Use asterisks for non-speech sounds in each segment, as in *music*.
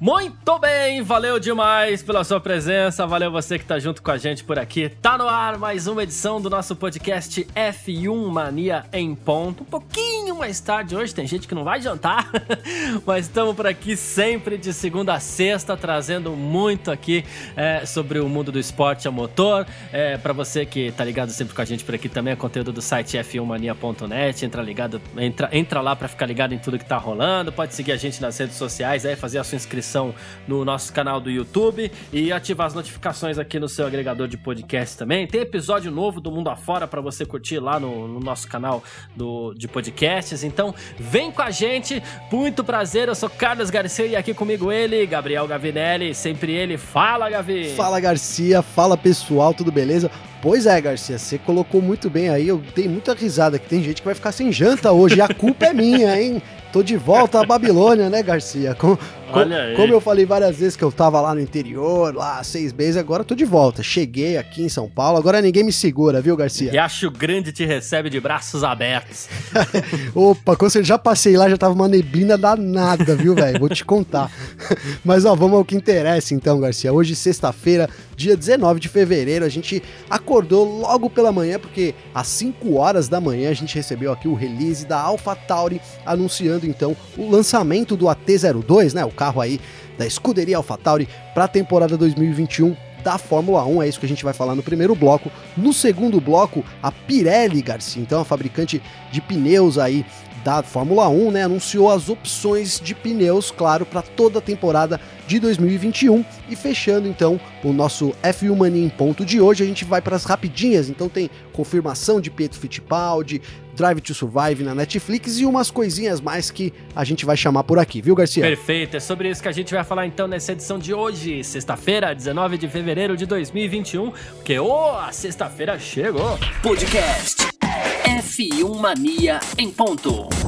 Muito bem, valeu demais pela sua presença, valeu você que tá junto com a gente por aqui. Tá no ar mais uma edição do nosso podcast F1 Mania em ponto. Um pouquinho mais tarde hoje, tem gente que não vai jantar, *laughs* mas estamos por aqui sempre de segunda a sexta, trazendo muito aqui é, sobre o mundo do esporte a motor. É, para você que tá ligado sempre com a gente por aqui também, é conteúdo do site f1mania.net, entra ligado, entra, entra lá para ficar ligado em tudo que tá rolando, pode seguir a gente nas redes sociais, aí fazer a sua inscrição inscrição no nosso canal do YouTube e ativar as notificações aqui no seu agregador de podcast também. Tem episódio novo do Mundo Afora para você curtir lá no, no, nosso canal do, de podcasts. Então, vem com a gente. Muito prazer. Eu sou Carlos Garcia e aqui comigo ele, Gabriel Gavinelli. Sempre ele. Fala, Gavi. Fala, Garcia. Fala, pessoal. Tudo beleza? Pois é, Garcia, você colocou muito bem aí. Eu tenho muita risada que tem gente que vai ficar sem janta hoje. E a culpa é minha, hein? Tô de volta à Babilônia, né, Garcia? Com, Olha aí. Como eu falei várias vezes que eu tava lá no interior, lá seis meses, agora tô de volta. Cheguei aqui em São Paulo, agora ninguém me segura, viu, Garcia? Riacho Grande te recebe de braços abertos. *laughs* Opa, quando eu já passei lá, já tava uma neblina danada, viu, velho? Vou te contar. *laughs* Mas, ó, vamos ao que interessa então, Garcia. Hoje, sexta-feira, dia 19 de fevereiro, a gente acordou logo pela manhã, porque às 5 horas da manhã a gente recebeu aqui o release da AlphaTauri anunciando então o lançamento do AT02, né? O carro aí da escuderia AlphaTauri para a temporada 2021 da Fórmula 1, é isso que a gente vai falar no primeiro bloco. No segundo bloco, a Pirelli Garcia, então a fabricante de pneus aí da Fórmula 1, né, anunciou as opções de pneus, claro, para toda a temporada de 2021. E fechando então o nosso F1 Mania em ponto de hoje, a gente vai para as rapidinhas. Então tem confirmação de Pietro Fittipaldi, Drive to Survive na Netflix e umas coisinhas mais que a gente vai chamar por aqui, viu, Garcia? Perfeito, é sobre isso que a gente vai falar então nessa edição de hoje, sexta-feira, 19 de fevereiro de 2021, porque oh, a sexta-feira chegou. Podcast F1 Mania em ponto.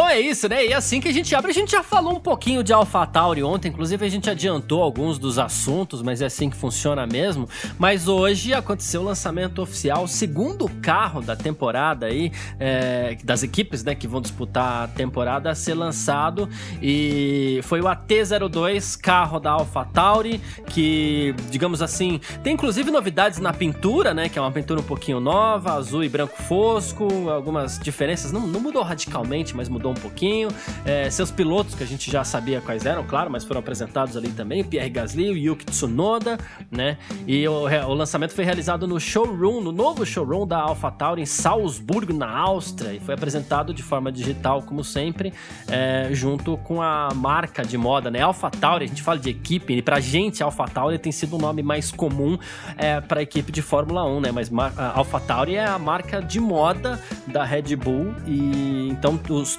Bom, é isso, né? E assim que a gente abre, a gente já falou um pouquinho de AlphaTauri ontem, inclusive a gente adiantou alguns dos assuntos, mas é assim que funciona mesmo. Mas hoje aconteceu o lançamento oficial, segundo carro da temporada aí, é, das equipes, né, que vão disputar a temporada a ser lançado e foi o AT02, carro da AlphaTauri, que, digamos assim, tem inclusive novidades na pintura, né, que é uma pintura um pouquinho nova, azul e branco fosco, algumas diferenças, não, não mudou radicalmente, mas mudou um pouquinho. É, seus pilotos, que a gente já sabia quais eram, claro, mas foram apresentados ali também: Pierre Gasly, o Yuki Tsunoda, né? E o, o, lançamento foi realizado no showroom, no novo showroom da AlphaTauri em Salzburgo, na Áustria, e foi apresentado de forma digital, como sempre, é, junto com a marca de moda, né? AlphaTauri, a gente fala de equipe, e pra gente, AlphaTauri tem sido o um nome mais comum é, para equipe de Fórmula 1, né? Mas AlphaTauri é a marca de moda da Red Bull, e então os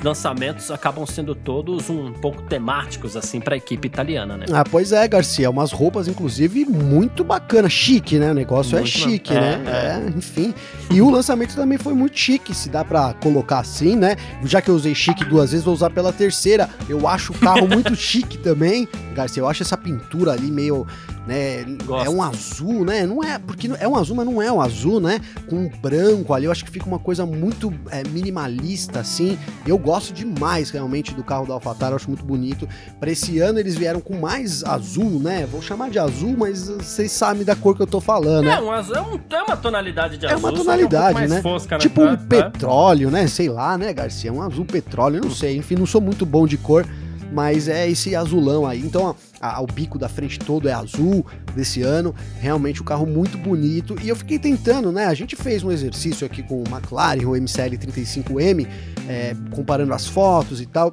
acabam sendo todos um pouco temáticos, assim, para a equipe italiana, né? Ah, pois é, Garcia. Umas roupas, inclusive, muito bacana. Chique, né? O negócio é muito é chique, né? É, é. enfim. E o lançamento também foi muito chique, se dá para colocar assim, né? Já que eu usei chique duas vezes, vou usar pela terceira. Eu acho o carro muito *laughs* chique também, Garcia. Eu acho essa pintura ali meio né? Gosto. É um azul, né? Não é, porque é um azul, mas não é um azul, né? Com um branco ali, eu acho que fica uma coisa muito é, minimalista, assim. Eu gosto demais, realmente, do carro da AlphaTauri, eu acho muito bonito. Para esse ano eles vieram com mais azul, né? Vou chamar de azul, mas vocês sabem da cor que eu tô falando, né? É, um azul, é, um, é uma tonalidade de azul. É uma tonalidade, um né? Fosca, né? Tipo um é, petróleo, né? Sei lá, né, Garcia? Um azul petróleo, não sei. Enfim, não sou muito bom de cor mas é esse azulão aí. Então, a, a, o bico da frente todo é azul desse ano. Realmente um carro muito bonito. E eu fiquei tentando, né? A gente fez um exercício aqui com o McLaren, o MCL 35M, é, comparando as fotos e tal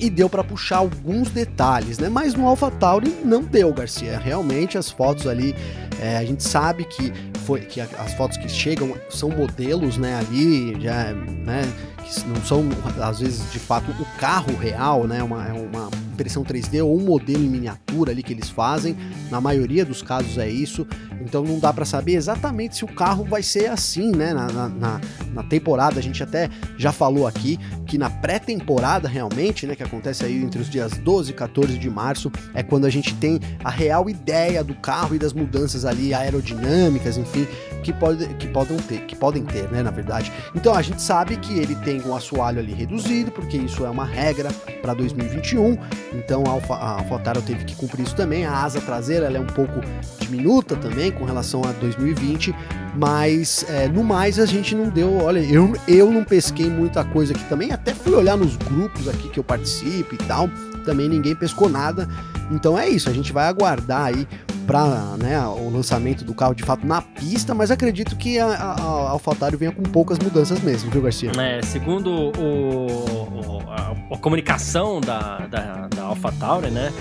e deu para puxar alguns detalhes, né? Mas no AlphaTauri não deu, Garcia. Realmente as fotos ali, é, a gente sabe que foi que as fotos que chegam são modelos, né? Ali já, né? Que não são, às vezes, de fato, o carro real, né? Uma, é uma impressão 3D ou um modelo em miniatura ali que eles fazem. Na maioria dos casos é isso. Então não dá para saber exatamente se o carro vai ser assim, né? Na, na, na, temporada, a gente até já falou aqui que na pré-temporada, realmente, né? Que acontece aí entre os dias 12 e 14 de março, é quando a gente tem a real ideia do carro e das mudanças ali aerodinâmicas, enfim, que, pode, que, podem ter, que podem ter, né? Na verdade. Então a gente sabe que ele tem um assoalho ali reduzido, porque isso é uma regra para 2021. Então a, Alfa, AlphaTauri teve que cumprir isso também. A asa traseira é um pouco diminuta também com relação a 2020, mas é, no mais a gente não deu. Olha, eu, eu não pesquei muita coisa aqui também. Até fui olhar nos grupos aqui que eu participo e tal. Também ninguém pescou nada. Então é isso, a gente vai aguardar aí para né, o lançamento do carro de fato na pista, mas acredito que a, a, a AlphaTauri venha com poucas mudanças mesmo, viu, Garcia? É, segundo o, o a, a, comunicação da, da, da AlphaTauri, né,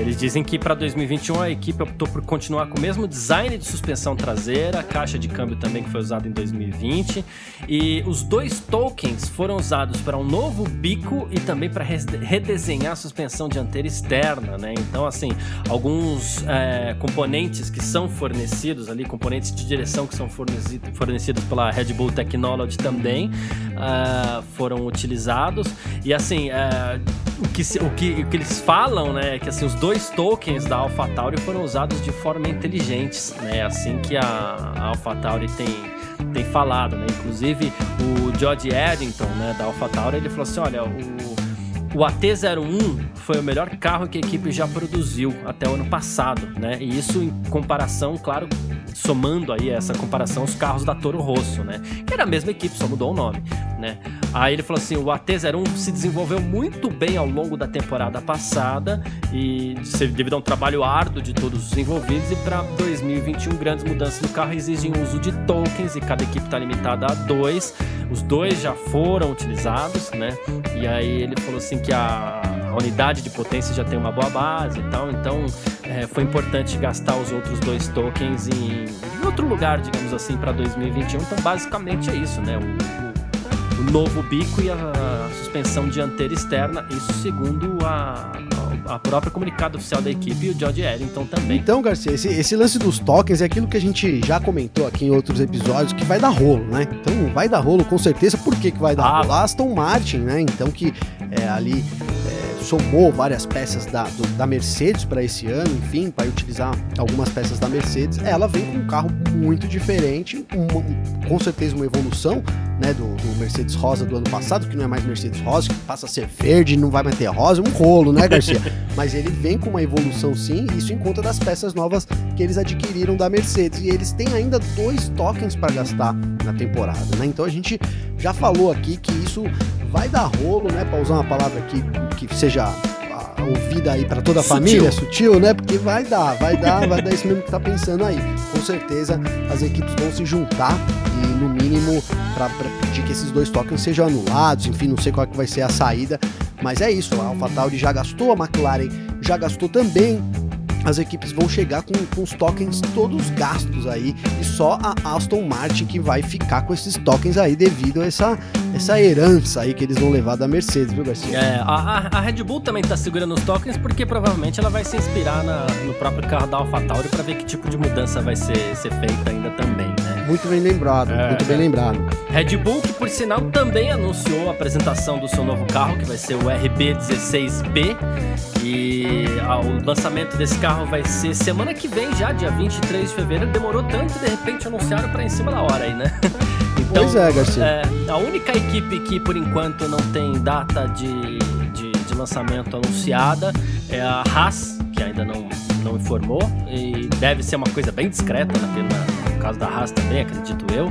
eles dizem que para 2021 a equipe optou por continuar com o mesmo design de suspensão traseira, caixa de câmbio também que foi usado em 2020, e os dois tokens foram usados para um novo bico e também para redesenhar a suspensão dianteira externa, né? Então, assim, alguns é, componentes que são fornecidos ali, componentes de direção que são fornecidos, fornecidos pela Red Bull Technology também uh, foram utilizados. E assim, uh, o, que, o, que, o que eles falam, né, é que assim, os dois tokens da AlphaTauri foram usados de forma inteligente, né, assim que a, a AlphaTauri tem tem falado, né? Inclusive o George Eddington, né, da AlphaTauri, ele falou assim, olha, o o AT01 foi o melhor carro que a equipe já produziu até o ano passado, né? E isso em comparação, claro, somando aí essa comparação os carros da Toro Rosso, né? Que era a mesma equipe, só mudou o nome, né? Aí ele falou assim, o AT01 se desenvolveu muito bem ao longo da temporada passada e devido a um trabalho árduo de todos os envolvidos e para 2021 grandes mudanças no carro exigem o uso de tokens e cada equipe está limitada a dois. Os dois já foram utilizados, né? E aí ele falou assim que a, a unidade de potência já tem uma boa base e tal, então é, foi importante gastar os outros dois tokens em, em outro lugar, digamos assim, para 2021. Então, basicamente é isso, né? O, o, o novo bico e a, a, suspensão dianteira externa, isso segundo a, a própria comunicado oficial da equipe e o George Eddington também. Então, Garcia, esse, esse, lance dos tokens é aquilo que a gente já comentou aqui em outros episódios, que vai dar rolo, né? Então, vai dar rolo com certeza. Por que, que vai dar ah, rolo? Aston Martin, né? Então, que é, ali somou várias peças da, do, da Mercedes para esse ano, enfim, para utilizar algumas peças da Mercedes, ela vem com um carro muito diferente, uma, com certeza uma evolução né, do, do, Mercedes Rosa do ano passado, que não é mais Mercedes Rosa, que passa a ser verde, não vai mais ter rosa, um rolo, né, Garcia? *laughs* Mas ele vem com uma evolução sim, isso em conta das peças novas que eles adquiriram da Mercedes. E eles têm ainda dois tokens para gastar na temporada, né? Então a gente já falou aqui que isso vai dar rolo, né? Para usar uma palavra que, que seja ah, ouvida aí para toda a sutil. família, sutil, né? Porque vai dar, vai dar, vai dar isso mesmo que tá pensando aí. Com certeza as equipes vão se juntar e no mínimo para pedir que esses dois tokens sejam anulados, enfim, não sei qual é que vai ser a saída, mas é isso, a AlphaTauri já gastou, a McLaren já gastou também, as equipes vão chegar com, com os tokens todos gastos aí e só a Aston Martin que vai ficar com esses tokens aí devido a essa, essa herança aí que eles vão levar da Mercedes, viu, Garcia? É, a, a Red Bull também tá segurando os tokens porque provavelmente ela vai se inspirar na, no próprio carro da AlphaTauri para ver que tipo de mudança vai ser, ser feita ainda também, né? Muito bem lembrado, é, muito bem lembrado. Red Bull, que por sinal também anunciou a apresentação do seu novo carro, que vai ser o RB16B, e ah, o lançamento desse carro vai ser semana que vem já, dia 23 de fevereiro. Demorou tanto e de repente anunciaram para em cima da hora aí, né? *laughs* Então, pois é, Garcia. É, a única equipe que por enquanto não tem data de, de, de lançamento anunciada é a Haas, que ainda não, não informou. E deve ser uma coisa bem discreta, na, no caso da Haas também, acredito eu.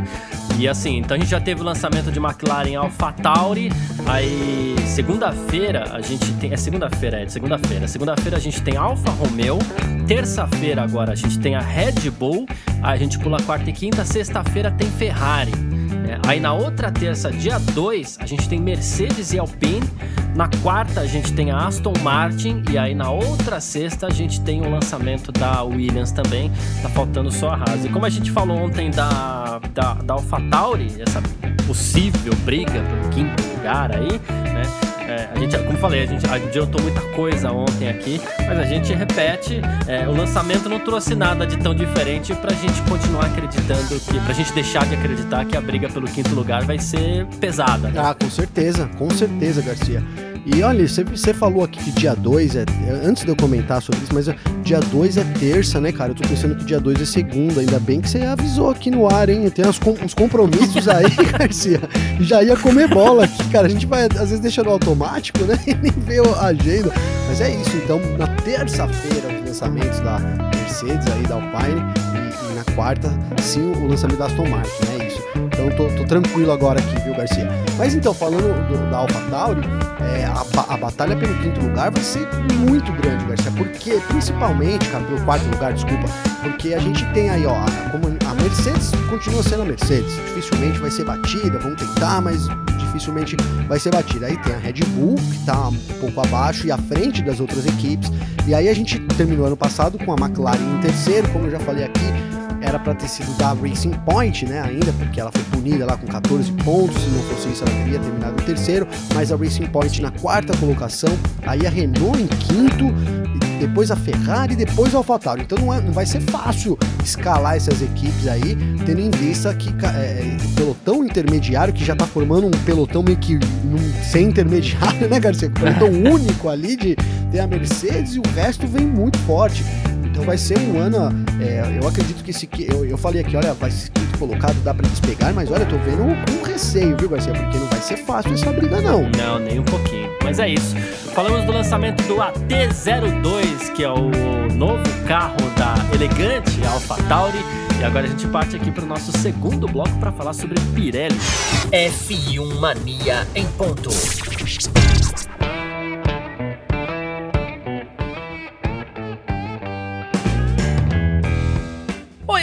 E assim, então a gente já teve o lançamento de McLaren AlphaTauri. Aí, segunda-feira, a gente tem. É segunda-feira, é, segunda-feira. Segunda-feira a gente tem Alfa Romeo. Terça-feira agora a gente tem a Red Bull. Aí a gente pula quarta e quinta. Sexta-feira tem Ferrari. É, Aí na outra terça, dia 2, a gente tem Mercedes e Alpine. Na quarta, a gente tem a Aston Martin. E aí na outra sexta, a gente tem o lançamento da Williams também. Tá faltando só a Haas. E como a gente falou ontem da, da, da AlphaTauri, essa possível briga pelo quinto lugar aí, né? É, a gente, como falei, a gente adiantou muita coisa ontem aqui, mas a gente repete, é, o lançamento não trouxe nada de tão diferente pra gente continuar acreditando que, pra gente deixar de acreditar que a briga pelo quinto lugar vai ser pesada. Né? Ah, com certeza, com certeza, Garcia. E olha, você, falou aqui que dia 2 é. Antes de eu comentar sobre isso, mas dia 2 é terça, né, cara? Eu tô pensando que dia 2 é segunda. Ainda bem que você avisou aqui no ar, hein? Tem uns, compromissos aí, *laughs* Garcia. Já ia comer bola aqui, cara. A gente vai, às vezes, deixa no automático, né? *laughs* E nem vê a agenda. Mas é isso, então, na terça-feira, os lançamentos da Mercedes aí, da Alpine. E, e na quarta, sim, o lançamento da Aston Martin, né? Então tô, tô, tranquilo agora aqui, viu, Garcia? Mas então, falando do, da AlphaTauri, é, a, a, batalha pelo quinto lugar vai ser muito grande, Garcia. Porque, principalmente, cara, pelo quarto lugar, desculpa, porque a gente tem aí, ó, a, a Mercedes continua sendo a Mercedes. Dificilmente vai ser batida, vamos tentar, mas dificilmente vai ser batida. Aí tem a Red Bull, que tá um pouco abaixo e à frente das outras equipes. E aí a gente terminou ano passado com a McLaren em terceiro, como eu já falei aqui era para ter sido da Racing Point, né, ainda, porque ela foi punida lá com 14 pontos, se não fosse isso ela teria terminado em terceiro, mas a Racing Point na quarta colocação, aí a Renault em quinto, depois a Ferrari, depois a AlphaTauri. Então não, é, não vai ser fácil escalar essas equipes aí, tendo em vista que é, o pelotão intermediário, que já tá formando um pelotão meio que num, sem intermediário, *laughs* né, Garcia? Um pelotão único ali de ter a Mercedes e o resto vem muito forte. Então vai ser um ano. É, eu acredito que esse. Eu, eu falei aqui, olha, vai ser quinto colocado, dá pra eles pegar, mas olha, eu tô vendo um receio, viu, Garcia? Porque não vai ser fácil essa briga, não. Não, nem um pouquinho. Mas é isso. Falamos do lançamento do AT02, que é o novo carro da elegante AlphaTauri. E agora a gente parte aqui para o nosso segundo bloco para falar sobre Pirelli. F1 Mania em ponto.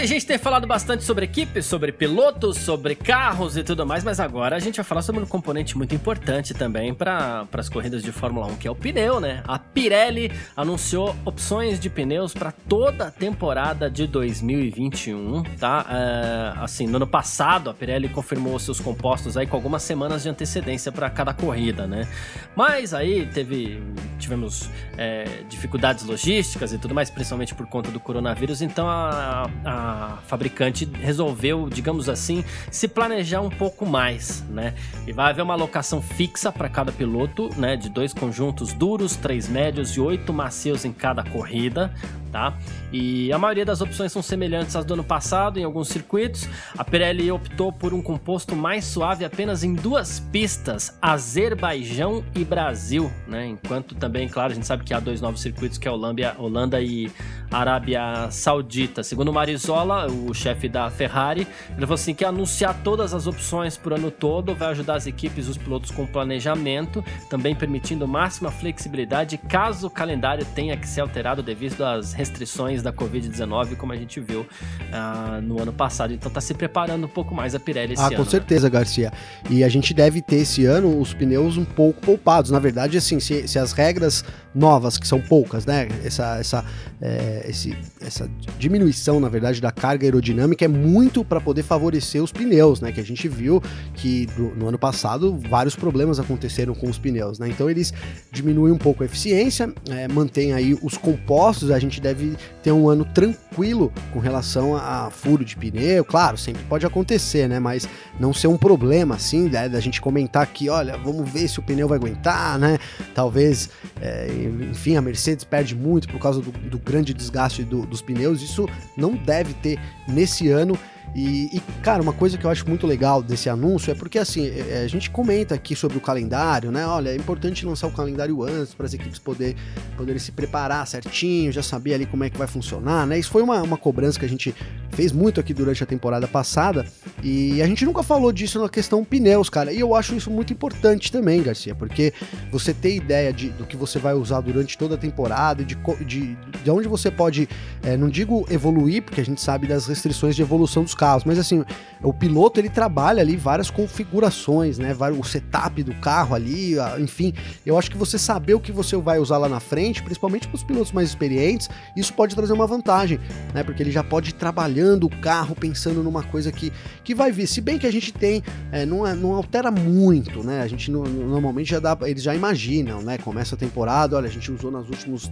A gente tem falado bastante sobre equipes, sobre pilotos, sobre carros e tudo mais, mas agora a gente vai falar sobre um componente muito importante também para as corridas de Fórmula 1, que é o pneu, né? A Pirelli anunciou opções de pneus para toda a temporada de 2021, tá? Uh, assim, no ano passado a Pirelli confirmou seus compostos aí com algumas semanas de antecedência para cada corrida, né? Mas aí teve tivemos é, dificuldades logísticas e tudo mais, principalmente por conta do coronavírus, então a, a fabricante resolveu, digamos assim, se planejar um pouco mais, né? E vai haver uma alocação fixa para cada piloto, né? De dois conjuntos duros, três médios e oito macios em cada corrida, tá? E a maioria das opções são semelhantes às do ano passado em alguns circuitos. A Pirelli optou por um composto mais suave apenas em duas pistas, Azerbaijão e Brasil, né? Enquanto também, claro, a gente sabe que há dois novos circuitos que é Holanda, Holanda e Arábia Saudita. Segundo Marizola, o chefe da Ferrari, ele falou assim que anunciar todas as opções por ano todo vai ajudar as equipes e os pilotos com planejamento, também permitindo máxima flexibilidade caso o calendário tenha que ser alterado devido às restrições da Covid-19, como a gente viu uh, no ano passado. Então tá se preparando um pouco mais a Pirelli esse ah, ano. Ah, com certeza, né? Garcia. E a gente deve ter esse ano os pneus um pouco poupados. Na verdade, assim, se, se as regras novas, que são poucas, né? Essa, essa, é, esse, essa diminuição, na verdade, da carga aerodinâmica é muito para poder favorecer os pneus, né? Que a gente viu que no, no ano passado vários problemas aconteceram com os pneus, né? Então eles diminuem um pouco a eficiência, é, mantém aí os compostos, a gente deve ter um ano tranquilo com relação a furo de pneu. Claro, sempre pode acontecer, né? Mas não ser um problema assim, né? Da gente comentar aqui, olha, vamos ver se o pneu vai aguentar, né? Talvez, é, enfim, a Mercedes perde muito por causa do, do grande desgaste do, dos pneus. Isso não deve ter nesse ano. E, e, cara, uma coisa que eu acho muito legal desse anúncio é porque, assim, é, é, a gente comenta aqui sobre o calendário, né? Olha, é importante lançar o calendário antes para as equipes poder, poderem se preparar certinho, já saber ali como é que vai funcionar, né? Isso foi uma, uma cobrança que a gente fez muito aqui durante a temporada passada e a gente nunca falou disso na questão pneus, cara. E eu acho isso muito importante também, Garcia, porque você ter ideia de, do que você vai usar durante toda a temporada, de, de, de onde você pode, é, não digo evoluir, porque a gente sabe das restrições de evolução dos carros, mas assim, o piloto ele trabalha ali várias configurações, né? O setup do carro ali, enfim. Eu acho que você saber o que você vai usar lá na frente, principalmente para os pilotos mais experientes, isso pode trazer uma vantagem, né? Porque ele já pode ir trabalhando o carro, pensando numa coisa que, que vai vir. Se bem que a gente tem, é, não, é, não altera muito, né? A gente no, normalmente já dá, eles já imaginam, né? Começa a temporada, olha, a gente usou nos últimos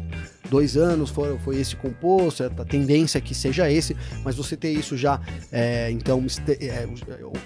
dois anos, foi, foi esse composto, a tendência é que seja esse, mas você ter isso já, é, então, é,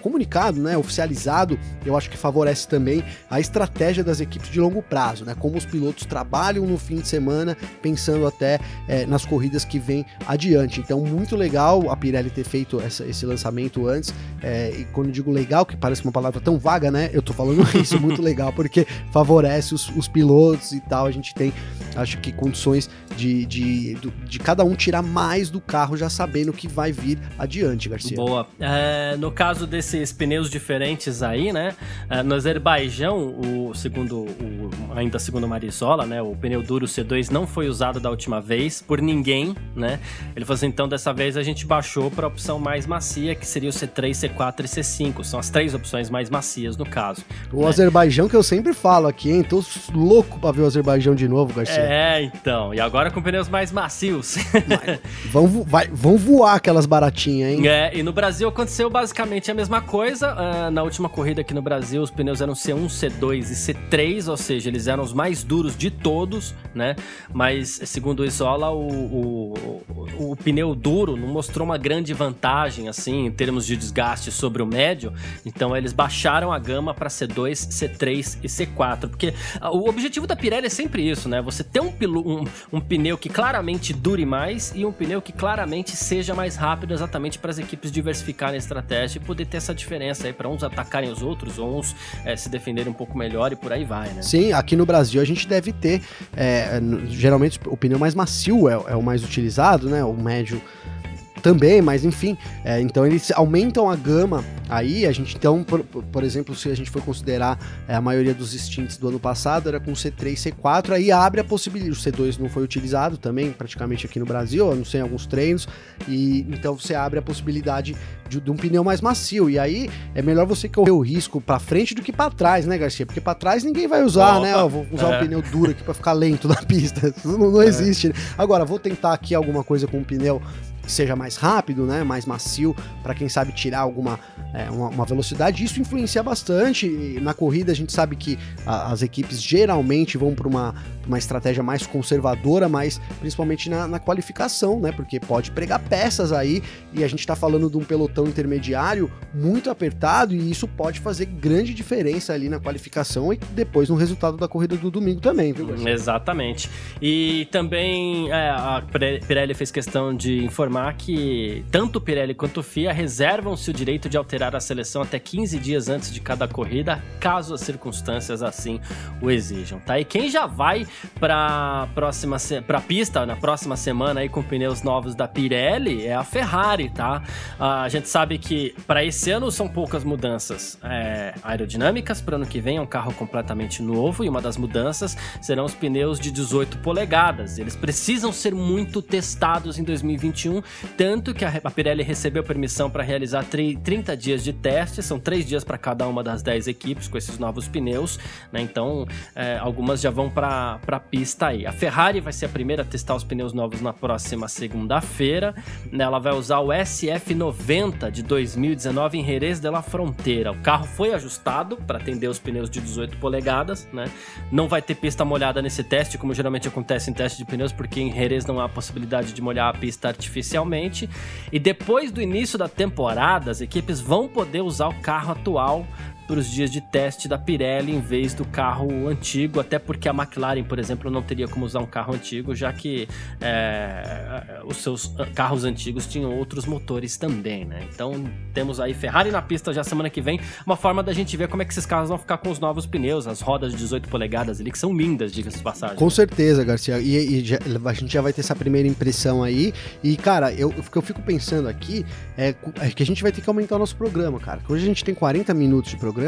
comunicado, né? Oficializado, eu acho que favorece também a estratégia das equipes de longo prazo, né? Como os pilotos trabalham no fim de semana, pensando até é, nas corridas que vêm adiante. Então, muito legal a Pirelli ter feito essa, esse lançamento antes. É, e quando eu digo legal, que parece uma palavra tão vaga, né? Eu tô falando *laughs* isso, muito legal, porque favorece os, os pilotos e tal. A gente tem, acho que, condições de, de, de, cada um tirar mais do carro já sabendo que vai vir adiante, Garcia. Boa. É, no caso desses pneus diferentes aí, né? É, no Azerbaijão, o segundo, o, ainda segundo Marisola, né? O pneu duro C2 não foi usado da última vez por ninguém, né? Ele falou assim, então dessa vez a gente baixou para a opção mais macia, que seria o C3, C4 e C5. São as três opções mais macias no caso. O né? Azerbaijão que eu sempre falo aqui, hein? Tô louco para ver o Azerbaijão de novo, Garcia. É, então. E agora com pneus mais macios. *laughs* vão, vai, vão voar aquelas baratinhas, hein? É, e no Brasil aconteceu basicamente a mesma coisa. Uh, na última corrida aqui no Brasil, os pneus eram C1, C2 e C3, ou seja, eles eram os mais duros de todos, né? Mas, segundo o Isola, o, o, o, o pneu duro não mostrou uma grande vantagem, assim, em termos de desgaste sobre o médio. Então, eles baixaram a gama para C2, C3 e C4. Porque o objetivo da Pirelli é sempre isso, né? Você ter um, um, um pneu que claramente dure mais e um pneu que claramente seja mais rápido, exatamente para as equipes diversificarem a estratégia e poder ter essa diferença aí para uns atacarem os outros ou uns é, se defenderem um pouco melhor e por aí vai, né? Sim, aqui no Brasil a gente deve ter, é, geralmente o pneu mais macio é, é o mais utilizado, né? O médio também, mas enfim, é, então eles aumentam a gama aí, a gente então, por, por exemplo, se a gente for considerar é, a maioria dos stints do ano passado era com C3, C4, aí abre a possibilidade, o C2 não foi utilizado também, praticamente aqui no Brasil, eu não sei, em alguns treinos, e então você abre a possibilidade de, de um pneu mais macio, e aí é melhor você correr o risco para frente do que para trás, né, Garcia? Porque para trás ninguém vai usar, Opa, né? Eu vou usar é. um pneu duro aqui para ficar lento *laughs* na pista, *laughs* não, não existe. Agora, vou tentar aqui alguma coisa com um pneu seja mais rápido, né, mais macio, para quem sabe tirar alguma é, uma, uma, velocidade. Isso influencia bastante. E na corrida a gente sabe que a, as equipes geralmente vão para uma, uma estratégia mais conservadora, mas principalmente na, na, qualificação, né, porque pode pregar peças aí e a gente está falando de um pelotão intermediário muito apertado e isso pode fazer grande diferença ali na qualificação e depois no resultado da corrida do domingo também, viu? Exatamente. E também é, a Pirelli fez questão de informar informar que tanto Pirelli quanto FIA reservam-se o direito de alterar a seleção até 15 dias antes de cada corrida, caso as circunstâncias assim o exijam, tá? E quem já vai para próxima para pista na próxima semana aí com pneus novos da Pirelli é a Ferrari, tá? A gente sabe que para esse ano são poucas mudanças é, aerodinâmicas, para ano que vem é um carro completamente novo e uma das mudanças serão os pneus de 18 polegadas. Eles precisam ser muito testados em 2021 tanto que a Pirelli recebeu permissão para realizar 30 dias de teste, são três dias para cada uma das 10 equipes com esses novos pneus, né? Então, é, algumas já vão para a pista aí. A Ferrari vai ser a primeira a testar os pneus novos na próxima segunda-feira. Né? Ela vai usar o SF90 de 2019 em Jerez de la Fronteira. O carro foi ajustado para atender os pneus de 18 polegadas, né? Não vai ter pista molhada nesse teste, como geralmente acontece em teste de pneus, porque em Jerez não há possibilidade de molhar a pista artificial oficialmente. E depois do início da temporada, as equipes vão poder usar o carro atual para os dias de teste da Pirelli em vez do carro antigo, até porque a McLaren, por exemplo, não teria como usar um carro antigo, já que é, os seus carros antigos tinham outros motores também, né? Então temos aí Ferrari na pista já semana que vem, uma forma da gente ver como é que esses carros vão ficar com os novos pneus, as rodas de 18 polegadas ali, que são lindas, diga-se de passagem. Com certeza, Garcia. E, e já, a gente já vai ter essa primeira impressão aí. E, cara, eu, o que eu fico pensando aqui é, é, que a gente vai ter que aumentar o nosso programa, cara. Hoje a gente tem 40 minutos de programa,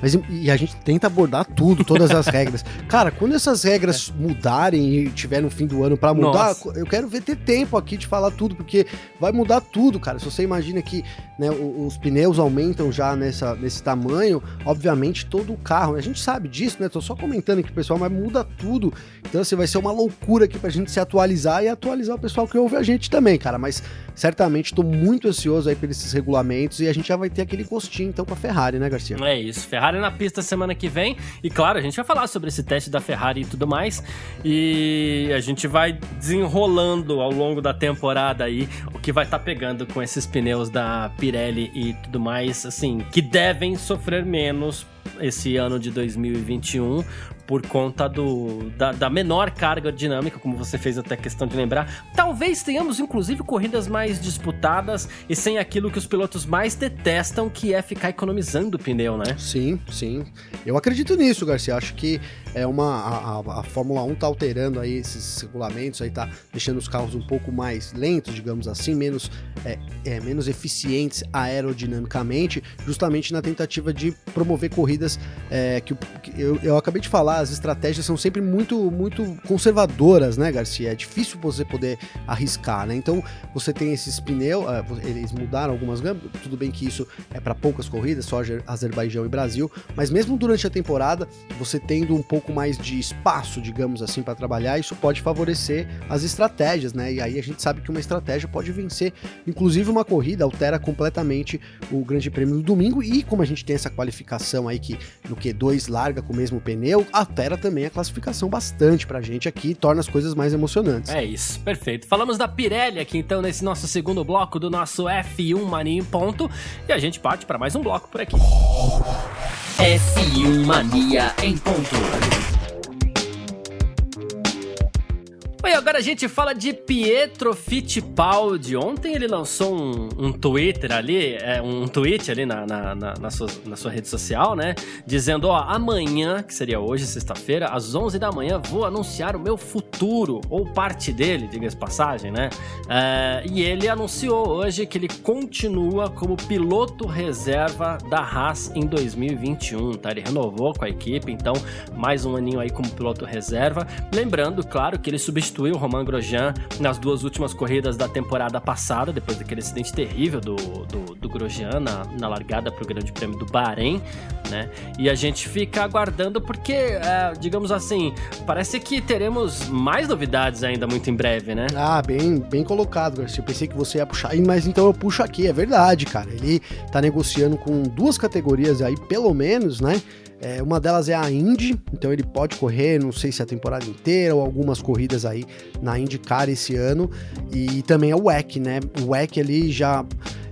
mas e a gente tenta abordar tudo, todas as *laughs* regras. Cara, quando essas regras é. mudarem e tiver no fim do ano para mudar, Nossa. eu quero ver ter tempo aqui de falar tudo, porque vai mudar tudo, cara. Se você imagina que né, os, pneus aumentam já nessa, nesse tamanho, obviamente todo o carro, a gente sabe disso, né? Tô só comentando aqui, pessoal, mas muda tudo. Então, assim, vai ser uma loucura aqui pra gente se atualizar e atualizar o pessoal que ouve a gente também, cara. Mas certamente tô muito ansioso aí por esses regulamentos e a gente já vai ter aquele gostinho então com a Ferrari, né, Garcia? É isso. Ferrari na pista semana que vem. E claro, a gente vai falar sobre esse teste da Ferrari e tudo mais. E a gente vai desenrolando ao longo da temporada aí o que vai estar tá pegando com esses pneus da Pirelli e tudo mais, assim, que devem sofrer menos esse ano de 2021 por conta do, da, da, menor carga dinâmica, como você fez até questão de lembrar. Talvez tenhamos, inclusive, corridas mais disputadas e sem aquilo que os pilotos mais detestam, que é ficar economizando pneu, né? Sim, sim. Eu acredito nisso, Garcia. Acho que é uma a, a, Fórmula 1 tá alterando aí esses regulamentos, aí tá deixando os carros um pouco mais lentos, digamos assim, menos é, é, menos eficientes aerodinamicamente, justamente na tentativa de promover corridas é, que, que eu, eu acabei de falar, as estratégias são sempre muito muito conservadoras, né, Garcia? É difícil você poder arriscar, né? Então você tem esses pneus, é, eles mudaram algumas tudo bem que isso é para poucas corridas, só Azerbaijão e Brasil, mas mesmo durante a temporada, você tendo um pouco pouco mais de espaço, digamos assim, para trabalhar, isso pode favorecer as estratégias, né? E aí a gente sabe que uma estratégia pode vencer, inclusive uma corrida altera completamente o Grande Prêmio do domingo e como a gente tem essa qualificação aí que no Q2 larga com o mesmo pneu, altera também a classificação bastante pra gente aqui, torna as coisas mais emocionantes. É isso, perfeito. Falamos da Pirelli aqui então nesse nosso segundo bloco do nosso F1 Mania em ponto e a gente parte para mais um bloco por aqui. F1 Mania em ponto. Agora a gente fala de Pietro Fittipaldi. Ontem ele lançou um, um Twitter ali, é, um tweet ali na, na, na, na, sua, na sua rede social, né? Dizendo, ó, amanhã, que seria hoje, sexta-feira, às 11 da manhã, vou anunciar o meu futuro, ou parte dele, diga-se passagem, né? É, e ele anunciou hoje que ele continua como piloto reserva da Haas em 2021, tá? Ele renovou com a equipe, então mais um aninho aí como piloto reserva. Lembrando, claro, que ele substituiu substituiu o Romain Grosjean nas duas últimas corridas da temporada passada, depois daquele acidente terrível do, do, do Grosjean na, na largada para o Grande Prêmio do Bahrein, né? E a gente fica aguardando porque, é, digamos assim, parece que teremos mais novidades ainda muito em breve, né? Ah, bem, bem colocado, Garcia. Eu pensei que você ia puxar, mas então eu puxo aqui, é verdade, cara. Ele tá negociando com duas categorias aí, pelo menos, né? É, uma delas é a Indy, então ele pode correr, não sei se a temporada inteira ou algumas corridas aí na IndyCar esse ano. E também é o WEC, né? O WEC ali já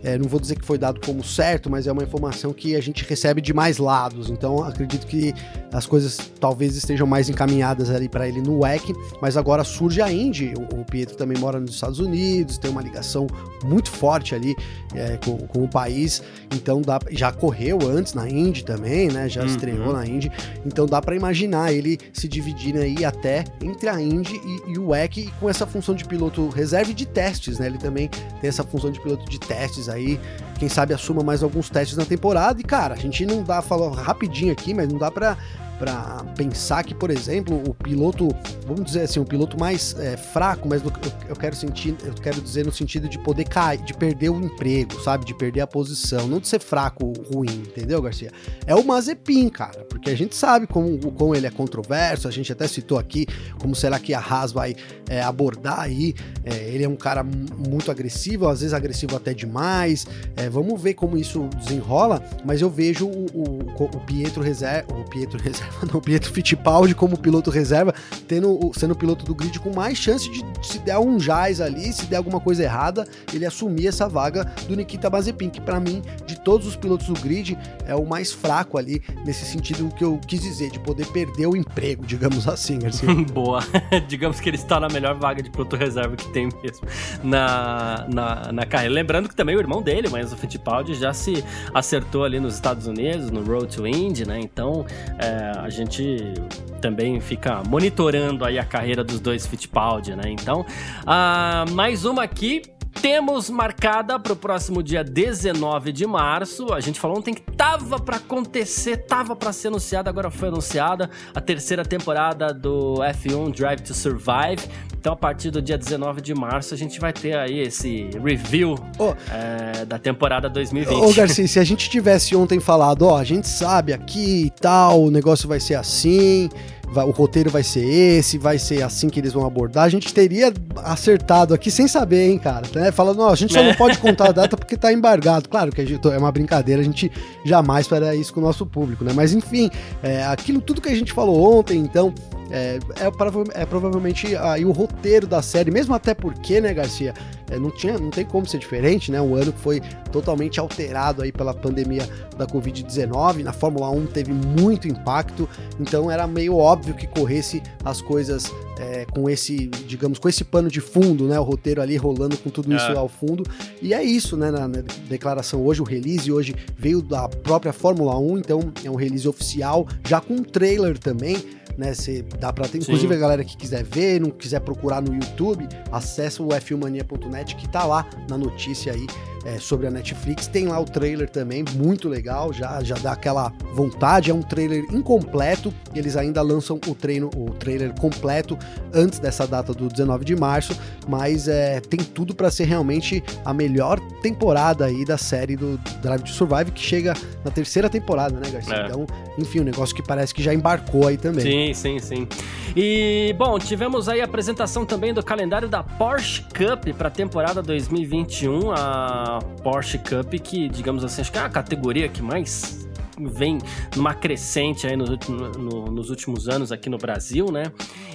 é, não vou dizer que foi dado como certo, mas é uma informação que a gente recebe de mais lados. Então acredito que as coisas talvez estejam mais encaminhadas ali para ele no WEC, mas agora surge a Indy. O, o, Pietro também mora nos Estados Unidos, tem uma ligação muito forte ali é, com, com, o país. Então dá, já correu antes na Indy também, né? Já uhum. estreou na Indy. Então dá para imaginar ele se dividindo aí até entre a Indy e, e o WEC e com essa função de piloto reserva e de testes, né? Ele também tem essa função de piloto de testes aí, quem sabe assuma mais alguns testes na temporada. E, cara, a gente não dá, falou rapidinho aqui, mas não dá pra para pensar que, por exemplo, o piloto, vamos dizer assim, um piloto mais é, fraco, mas eu, eu, quero sentir, eu quero dizer no sentido de poder cair, de perder o emprego, sabe, de perder a posição, não de ser fraco, ruim, entendeu, Garcia? É o Mazepin, cara, porque a gente sabe como, como ele é controverso, a gente até citou aqui como será que a Haas vai é, abordar aí. É, ele é um cara muito agressivo, às vezes agressivo até demais, É, vamos ver como isso desenrola, mas eu vejo o, o, o Pietro reserva, o Pietro *laughs* reserva, não, o Pietro Fittipaldi como piloto reserva, tendo, sendo piloto do grid com mais chance de se der um jazz ali, se der alguma coisa errada, ele assumir essa vaga do Nikita Mazepin, que para mim, de todos os pilotos do grid, é o mais fraco ali, nesse sentido que eu quis dizer, de poder perder o emprego, digamos assim, Garcia. *laughs* Boa. *laughs* digamos que ele está na melhor vaga de piloto reserva que tem mesmo na, na, na carreira. Lembrando que também o irmão dele, mas o Fittipaldi, já se acertou ali nos Estados Unidos, no Road to Indy, né? Então é, a gente também fica monitorando aí a carreira dos dois Fittipaldi, né? Então, uh, mais uma aqui temos marcada para o próximo dia 19 de março. A gente falou ontem que tava para acontecer, tava para ser anunciada, agora foi anunciada a terceira temporada do F1 Drive to Survive. Então, a partir do dia 19 de março, a gente vai ter aí esse review oh. é, da temporada 2020. Ô, Garcia, se a gente tivesse ontem falado, ó, a gente sabe aqui e tal, o negócio vai ser assim vai, o roteiro vai ser esse, vai ser assim que eles vão abordar. A gente teria acertado aqui sem saber, hein, cara. Né? Falando, não, a gente só não é. pode contar a *laughs* data porque tá embargado. Claro que gente, é uma brincadeira, a gente jamais fará isso com o nosso público, né? Mas enfim, é, aquilo tudo que a gente falou ontem, então, é, é, é, provavelmente aí o roteiro da série, mesmo até porque, né, Garcia, é, não, tinha, não tem como ser diferente, né? Um ano que foi totalmente alterado aí pela pandemia da Covid-19. Na Fórmula 1 teve muito impacto, então era meio óbvio que corresse as coisas é, com esse, digamos, com esse pano de fundo, né? O roteiro ali rolando com tudo isso é. ao fundo. E é isso, né? Na, na, declaração hoje, o release hoje veio da própria Fórmula 1, então é um release oficial, já com um trailer também né? Você dá para ter, inclusive a galera que quiser ver, não quiser procurar no YouTube, acessa o f1mania.net que tá lá na notícia aí é, sobre a Netflix. Tem lá o trailer também, muito legal, já, já dá aquela vontade. É um trailer incompleto, eles ainda lançam o, treino, o trailer completo antes dessa data do 19 de março, mas é, tem tudo para ser realmente a melhor temporada aí da série do Drive to Survive, que chega na terceira temporada, né, Garcia? É. Então, enfim, um negócio que parece que já embarcou aí também. Sim, sim, sim. E, bom, tivemos aí a apresentação também do calendário da Porsche Cup para a temporada 2021. A Porsche Cup, que, digamos assim, acho que é a categoria que mais vem numa crescente aí nos, no, nos últimos anos aqui no Brasil, né?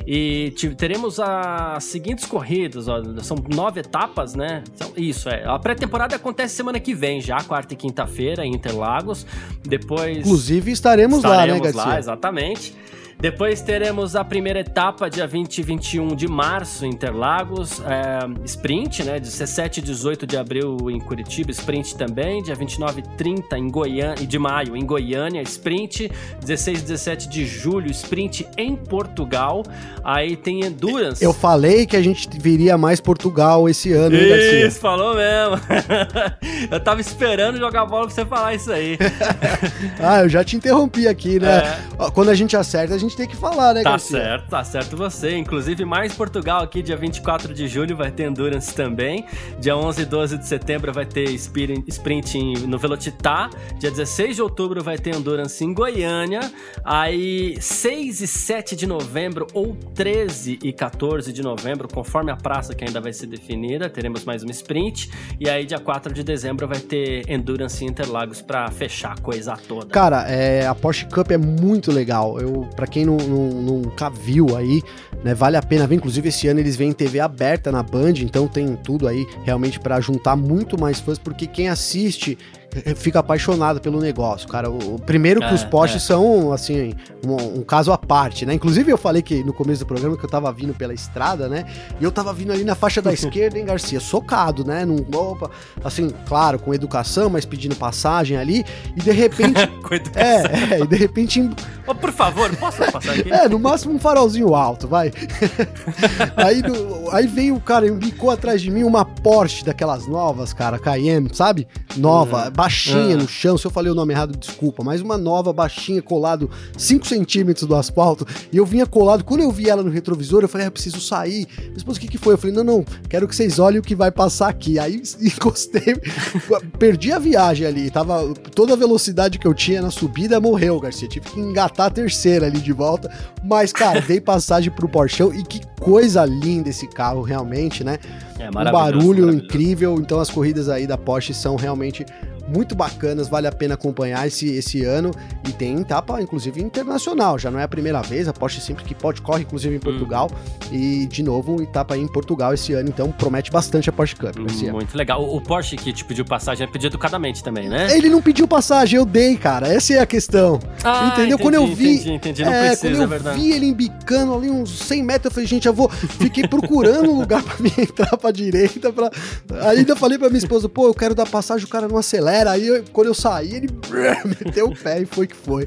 E teremos as seguintes corridas, ó, são nove etapas, né? Então, isso, é. A pré-temporada acontece semana que vem, já, quarta e quinta-feira, em Interlagos. Depois. Inclusive estaremos, estaremos lá, né, Garcia? lá, exatamente. Depois teremos a primeira etapa, dia 20 e 21 de março, Interlagos. É, sprint, né? 17 e 18 de abril em Curitiba, sprint também. Dia 29 e 30 em Goiânia, de maio em Goiânia, sprint. 16 e 17 de julho, sprint em Portugal. Aí tem Endurance. Eu falei que a gente viria mais Portugal esse ano, hein, Garcia? Isso, falou mesmo. *laughs* eu tava esperando jogar bola pra você falar isso aí. *laughs* ah, eu já te interrompi aqui, né? É. Quando a gente acerta, a gente gente tem que falar, né, Tá Garcia? certo, tá certo você. Inclusive, mais Portugal aqui, dia 24 de julho, vai ter Endurance também. Dia 11 e 12 de setembro vai ter Sprint no Velocitar. Dia 16 de outubro vai ter Endurance em Goiânia. Aí, 6 e 7 de novembro, ou 13 e 14 de novembro, conforme a praça que ainda vai ser definida, teremos mais uma Sprint. E aí, dia 4 de dezembro, vai ter Endurance em Interlagos para fechar a coisa toda. Cara, é, a Porsche Cup é muito legal. Eu, para quem quem não, não, nunca viu aí, né, vale a pena ver. Inclusive, esse ano eles vêm em TV aberta na Band, então tem tudo aí realmente para juntar muito mais fãs, porque quem assiste fica apaixonado pelo negócio, cara. O, primeiro que é, os postes é. são, assim, um, um, caso à parte, né? Inclusive, eu falei que no começo do programa que eu tava vindo pela estrada, né? E eu tava vindo ali na faixa da *laughs* esquerda, hein, Garcia? Socado, né? Num, opa, assim, claro, com educação, mas pedindo passagem ali. E de repente. *laughs* com educação. É, é, e de repente. Oh, por favor, posso passar aqui? *laughs* É, no máximo um farolzinho alto, vai. aí, no, aí veio o cara, embicou atrás de mim uma Porsche daquelas novas, cara, Cayenne, sabe? Nova. Uhum baixinha no chão. Se eu falei o nome errado, desculpa, mas uma nova, baixinha, colado 5 centímetros do asfalto. E eu vinha colado. Quando eu vi ela no retrovisor, eu falei, ah, eu preciso sair. Minha esposa, o que, que foi? Eu falei, não, não, quero que vocês olhem o que vai passar aqui. Aí *laughs* encostei, perdi a viagem ali. Tava toda a velocidade que eu tinha na subida morreu, Garcia. Tive que engatar a terceira ali de volta. Mas, cara, dei passagem pro Porchão e que coisa linda esse carro, realmente, né? É um barulho incrível. Então as corridas aí da Porsche são realmente muito bacanas, vale a pena acompanhar esse, esse ano. E tem etapa, inclusive, internacional. Já não é a primeira vez, a Porsche sempre que pode corre, inclusive, em hum. Portugal. Hum. E, de novo, etapa aí em Portugal esse ano. Então, promete bastante a Porsche Cup. Hum, muito legal. O, o, Porsche que te pediu passagem, é pediu educadamente também, né? Ele não pediu passagem, eu dei, cara. Essa é a questão. Ah, Entendeu? Entendi, quando eu vi. Entendi, entendi. Não é, precisa, quando eu é verdade. vi ele embicando ali uns 100 metros, eu falei, gente, eu vou. Fiquei procurando um lugar *laughs* pra mim entrar pra direita. Pra... Ainda falei pra minha esposa, pô, eu quero dar passagem, o cara não acelera. Aí, eu, quando eu saí, ele *laughs* meteu o pé e foi que foi.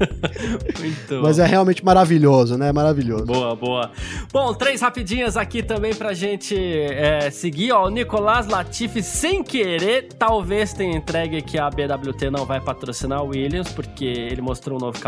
Muito Mas é realmente maravilhoso, né? Maravilhoso. Boa, boa. Bom, três rapidinhas aqui também pra gente é, seguir, ó. O Nicolás Latifi, sem querer, talvez tenha entregue que a BWT não vai patrocinar o Williams, porque ele mostrou o novo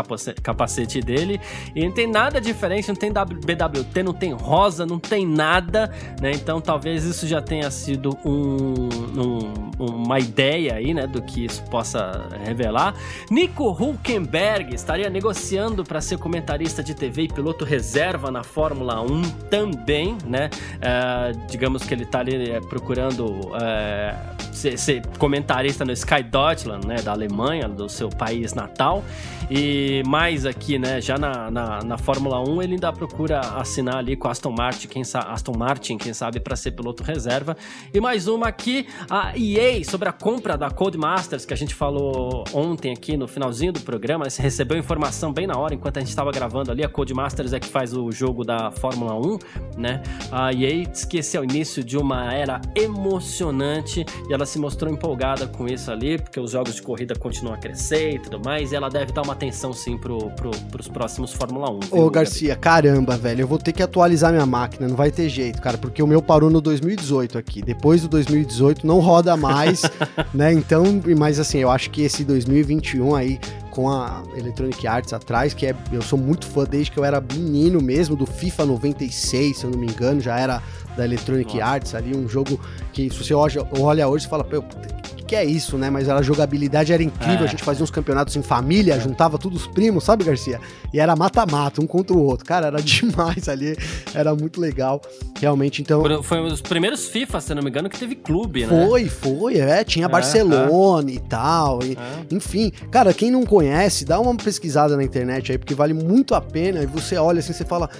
capacete dele. E não tem nada diferente, não tem BWT, não tem rosa, não tem nada, né? Então talvez isso já tenha sido um, um, uma ideia aí, né, do que isso possa revelar. Nico Hulkenberg estaria negociando para ser comentarista de TV e piloto reserva na Fórmula 1 também, né? É, digamos que ele está ali é, procurando é, ser, ser, comentarista no Sky Deutschland, né, da Alemanha, do seu país natal. E mais aqui, né, já na, na, na Fórmula 1, ele ainda procura assinar ali com Aston Martin, quem, Aston Martin, quem sabe, para ser piloto reserva. E mais uma aqui, a EA, sobre a compra da Codemasters, que a gente falou ontem aqui no finalzinho do programa, você recebeu informação bem na hora, enquanto a gente estava gravando ali, a Codemasters é que faz o jogo da Fórmula 1, né? A EA diz que esse é o início de uma era emocionante e ela se mostrou empolgada com isso ali, porque os jogos de corrida continuam a crescer e tudo mais, e ela deve dar uma atenção sim pro, pro, pros próximos Fórmula 1. Ô, Garcia, caramba, velho, eu vou ter que atualizar minha máquina, não vai ter jeito, cara, porque o meu parou no 2018 aqui. Depois do 2018 não roda mais, *laughs* né? Então, mas assim, eu acho que esse 2021 aí com a Electronic Arts atrás, que é, eu sou muito fã desde que eu era menino mesmo, do FIFA 96, se eu não me engano, já era da Electronic Nossa. Arts ali, um jogo que se você olha, olha hoje, você fala, que é isso, né? Mas a jogabilidade era incrível, é. a gente fazia uns campeonatos em família, é. juntava todos os primos, sabe, Garcia? E era mata-mata, um contra o outro. Cara, era *laughs* demais ali, era muito legal, realmente, então... Foi um dos primeiros FIFA, se não me engano, que teve clube, né? Foi, foi, é, tinha é, Barcelona e tal, e, é. enfim. Cara, quem não conhece, dá uma pesquisada na internet aí, porque vale muito a pena, e você olha assim, você fala,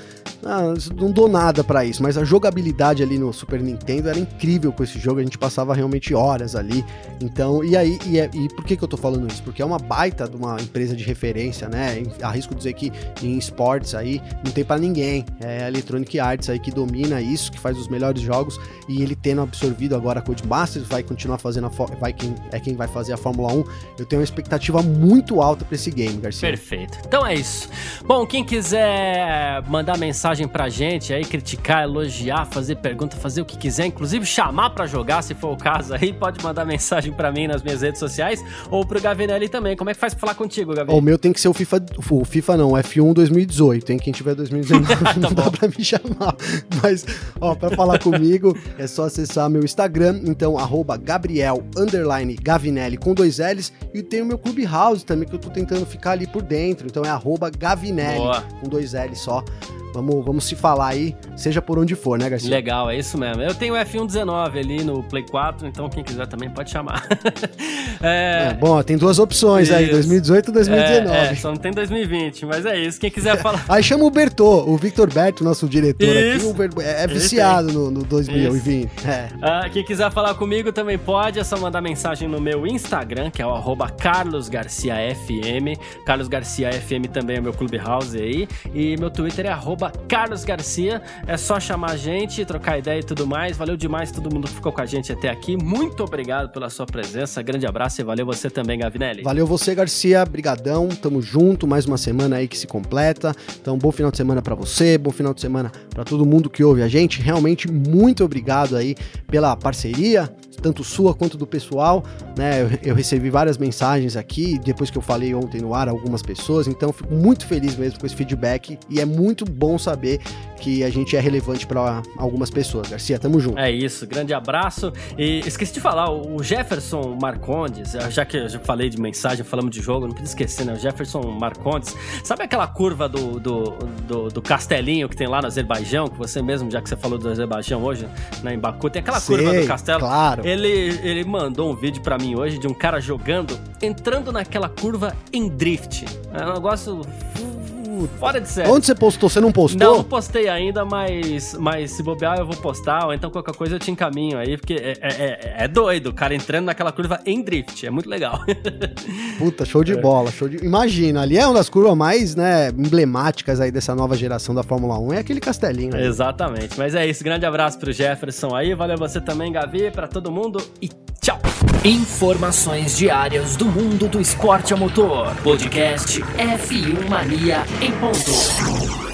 ah, não dou nada para isso, mas a jogabilidade ali no Super Nintendo era incrível com esse jogo, a gente passava realmente horas ali, então, e aí, e, é, e por que, que eu tô falando isso? Porque é uma baita de uma empresa de referência, né? Arrisco dizer que em esportes aí não tem para ninguém. É a Electronic Arts aí que domina isso, que faz os melhores jogos, e ele tendo absorvido agora a Codemasters, vai continuar fazendo a vai quem é quem vai fazer a Fórmula 1. Eu tenho uma expectativa muito alta para esse game, Garcia. Perfeito. Então é isso. Bom, quem quiser mandar mensagem pra gente aí, criticar, elogiar, fazer pergunta, fazer o que quiser, inclusive chamar para jogar, se for o caso aí, pode mandar mensagem mensagem para mim nas minhas redes sociais ou pro Gavinelli também. Como é que faz pra falar contigo, Gavinelli? O meu tem que ser o FIFA, o FIFA não, o F1 2018, hein? Quem tiver 2019 *laughs* não tá dá pra me chamar. Mas, ó, pra falar comigo é só acessar meu Instagram, então, arroba Gabriel, Gavinelli com dois L's e tem o meu Clubhouse também, que eu tô tentando ficar ali por dentro, então é arroba Gavinelli Boa. com dois L's só. Vamos, vamos se falar aí, seja por onde for, né, Garcia? Legal, é isso mesmo. Eu tenho o F119 ali no Play 4, então quem quiser também pode chamar. *laughs* é... É, bom, tem duas opções isso. aí, 2018 e 2019. É, é, só não tem 2020, mas é isso. Quem quiser *laughs* falar. aí chama o Bertô, o Victor Berto, nosso diretor isso. aqui, é, é viciado no, no 2020. É. Ah, quem quiser falar comigo também pode, é só mandar mensagem no meu Instagram, que é o carlosgarciafm. Carlos Garcia FM também é meu clubhouse aí. E meu Twitter é arroba Carlos Garcia. É só chamar a gente, trocar ideia e tudo mais. Valeu demais todo mundo que ficou com a gente até aqui. Muito obrigado pela sua presença. Grande abraço e valeu você também, Gavinelli. Valeu você, Garcia. Brigadão. Tamo junto. Mais uma semana aí que se completa. Então, bom final de semana para você, bom final de semana para todo mundo que ouve a gente. Realmente muito obrigado aí pela parceria tanto sua quanto do pessoal, né? Eu, eu recebi várias mensagens aqui, depois que eu falei ontem no ar, algumas pessoas, então fico muito feliz mesmo com esse feedback e é muito bom saber que a gente é relevante para algumas pessoas. Garcia, tamo junto. É isso, grande abraço. E esqueci de falar, o Jefferson Marcondes, já que eu já falei de mensagem, falamos de jogo, não podia esquecer, né? O Jefferson Marcondes, sabe aquela curva do, do, do, do castelinho que tem lá no Azerbaijão, que você mesmo, já que você falou do Azerbaijão hoje, né, em Baku, tem aquela Sei, curva do castelo. claro. Ele, ele mandou um vídeo pra mim hoje de um cara jogando, entrando naquela curva em drift. É um negócio fora de série. Onde você postou? Você não postou? Não, não postei ainda, mas, mas se bobear eu vou postar, ou então qualquer coisa eu te encaminho aí, porque é, é, é- é doido, o cara entrando naquela curva em drift, é muito legal. *laughs* Puta, show de bola, show de... Imagina, ali é uma das curvas mais, né, emblemáticas aí dessa nova geração da Fórmula 1, é aquele castelinho. ali. Exatamente, mas é isso, grande abraço pro Jefferson aí, valeu você também, Gavi, pra todo mundo e tchau! Informações diárias do mundo do esporte a motor. Podcast F1 Mania em ponto.